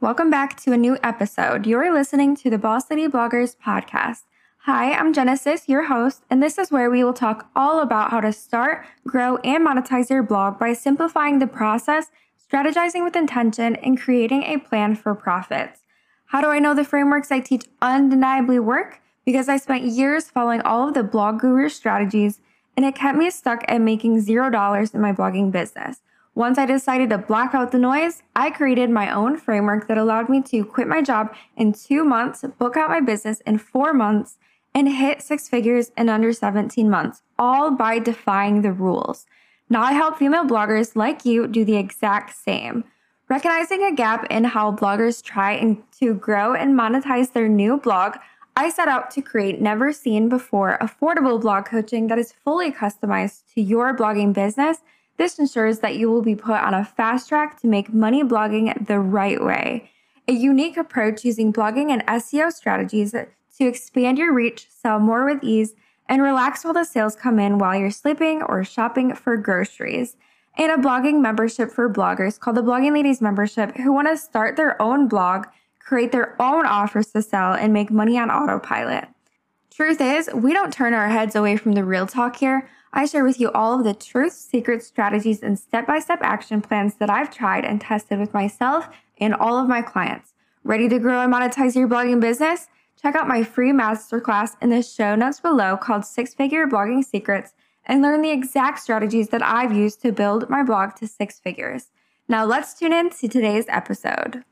Welcome back to a new episode. You're listening to the Boss Lady Bloggers podcast. Hi, I'm Genesis, your host, and this is where we will talk all about how to start, grow, and monetize your blog by simplifying the process, strategizing with intention, and creating a plan for profits. How do I know the frameworks I teach undeniably work? Because I spent years following all of the blog guru strategies, and it kept me stuck at making zero dollars in my blogging business. Once I decided to block out the noise, I created my own framework that allowed me to quit my job in two months, book out my business in four months, and hit six figures in under 17 months, all by defying the rules. Now I help female bloggers like you do the exact same. Recognizing a gap in how bloggers try to grow and monetize their new blog, I set out to create never seen before affordable blog coaching that is fully customized to your blogging business this ensures that you will be put on a fast track to make money blogging the right way. A unique approach using blogging and SEO strategies to expand your reach, sell more with ease, and relax while the sales come in while you're sleeping or shopping for groceries. And a blogging membership for bloggers called the Blogging Ladies Membership who want to start their own blog, create their own offers to sell, and make money on autopilot. Truth is, we don't turn our heads away from the real talk here. I share with you all of the truths, secrets, strategies, and step by step action plans that I've tried and tested with myself and all of my clients. Ready to grow and monetize your blogging business? Check out my free masterclass in the show notes below called Six Figure Blogging Secrets and learn the exact strategies that I've used to build my blog to six figures. Now let's tune in to today's episode.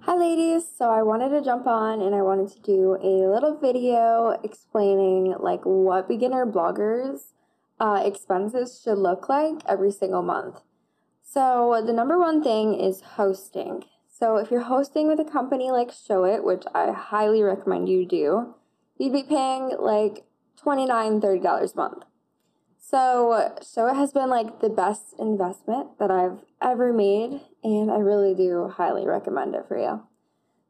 Hi ladies, so I wanted to jump on and I wanted to do a little video explaining like what beginner bloggers uh, expenses should look like every single month. So, the number one thing is hosting. So, if you're hosting with a company like Showit, which I highly recommend you do, you'd be paying like $29, $30 a month. So, Showit has been like the best investment that I've ever made, and I really do highly recommend it for you.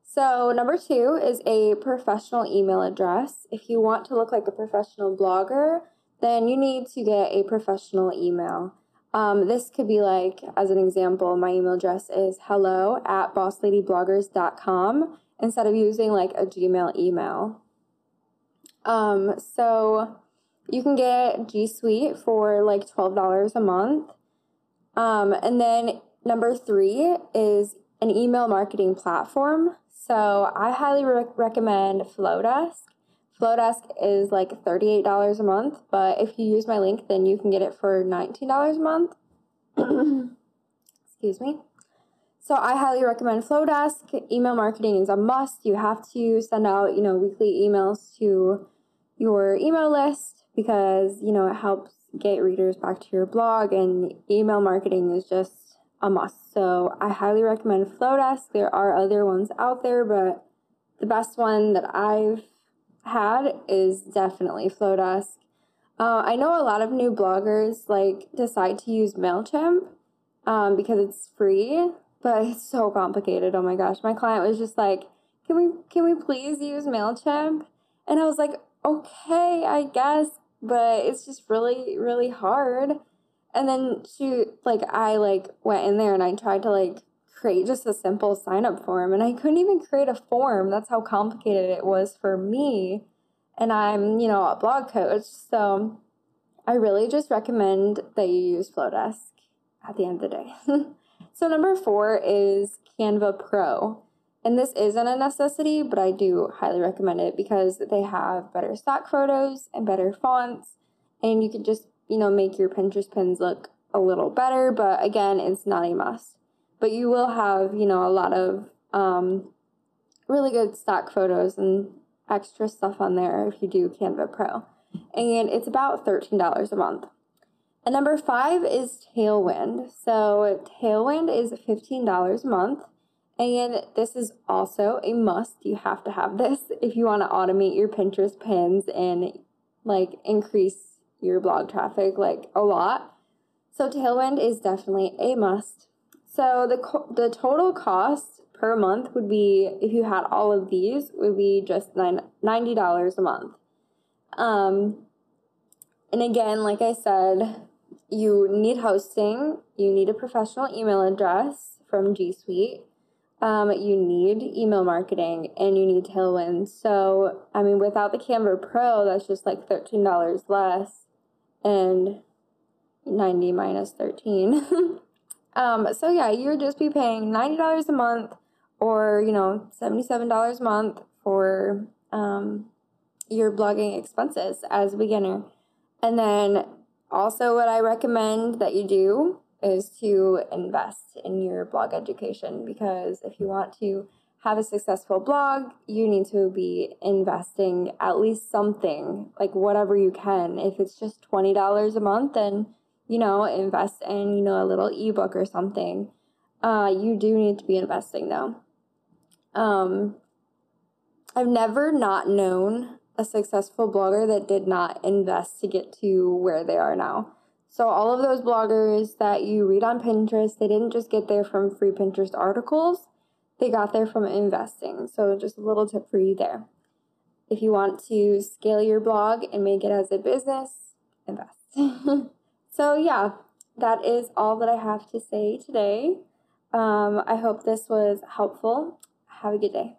So, number two is a professional email address. If you want to look like a professional blogger, then you need to get a professional email. Um, this could be like, as an example, my email address is hello at bossladybloggers.com instead of using like a Gmail email. Um, so you can get G Suite for like $12 a month. Um, and then number three is an email marketing platform. So I highly re- recommend Flodesk. Flodesk is like $38 a month, but if you use my link, then you can get it for $19 a month. Excuse me. So I highly recommend Flodesk. Email marketing is a must. You have to send out, you know, weekly emails to your email list because, you know, it helps get readers back to your blog and email marketing is just a must. So I highly recommend Flodesk. There are other ones out there, but the best one that I've had is definitely Flodesk. Uh, I know a lot of new bloggers like decide to use Mailchimp um, because it's free, but it's so complicated. Oh my gosh, my client was just like, "Can we can we please use Mailchimp?" And I was like, "Okay, I guess, but it's just really really hard." And then she like I like went in there and I tried to like create just a simple sign up form and I couldn't even create a form. That's how complicated it was for me. And I'm, you know, a blog coach. So I really just recommend that you use Flodesk at the end of the day. so number four is Canva Pro. And this isn't a necessity, but I do highly recommend it because they have better stock photos and better fonts. And you can just, you know, make your Pinterest pins look a little better. But again, it's not a must but you will have you know a lot of um, really good stock photos and extra stuff on there if you do Canva Pro, and it's about thirteen dollars a month. And number five is Tailwind. So Tailwind is fifteen dollars a month. And this is also a must. You have to have this if you want to automate your Pinterest pins and like increase your blog traffic like a lot. So Tailwind is definitely a must. So the co- the total cost per month would be if you had all of these would be just nine, $90 a month. Um and again, like I said, you need hosting, you need a professional email address from G Suite. um, you need email marketing and you need Tailwind. So, I mean, without the Canva Pro, that's just like $13 less and 90 minus 13. um, so, yeah, you would just be paying $90 a month or, you know, $77 a month for um, your blogging expenses as a beginner. And then also, what I recommend that you do is to invest in your blog education because if you want to have a successful blog, you need to be investing at least something, like whatever you can. If it's just $20 a month, then, you know, invest in, you know, a little ebook or something. Uh, you do need to be investing though. Um, I've never not known a successful blogger that did not invest to get to where they are now. So, all of those bloggers that you read on Pinterest, they didn't just get there from free Pinterest articles, they got there from investing. So, just a little tip for you there. If you want to scale your blog and make it as a business, invest. so, yeah, that is all that I have to say today. Um, I hope this was helpful. Have a good day.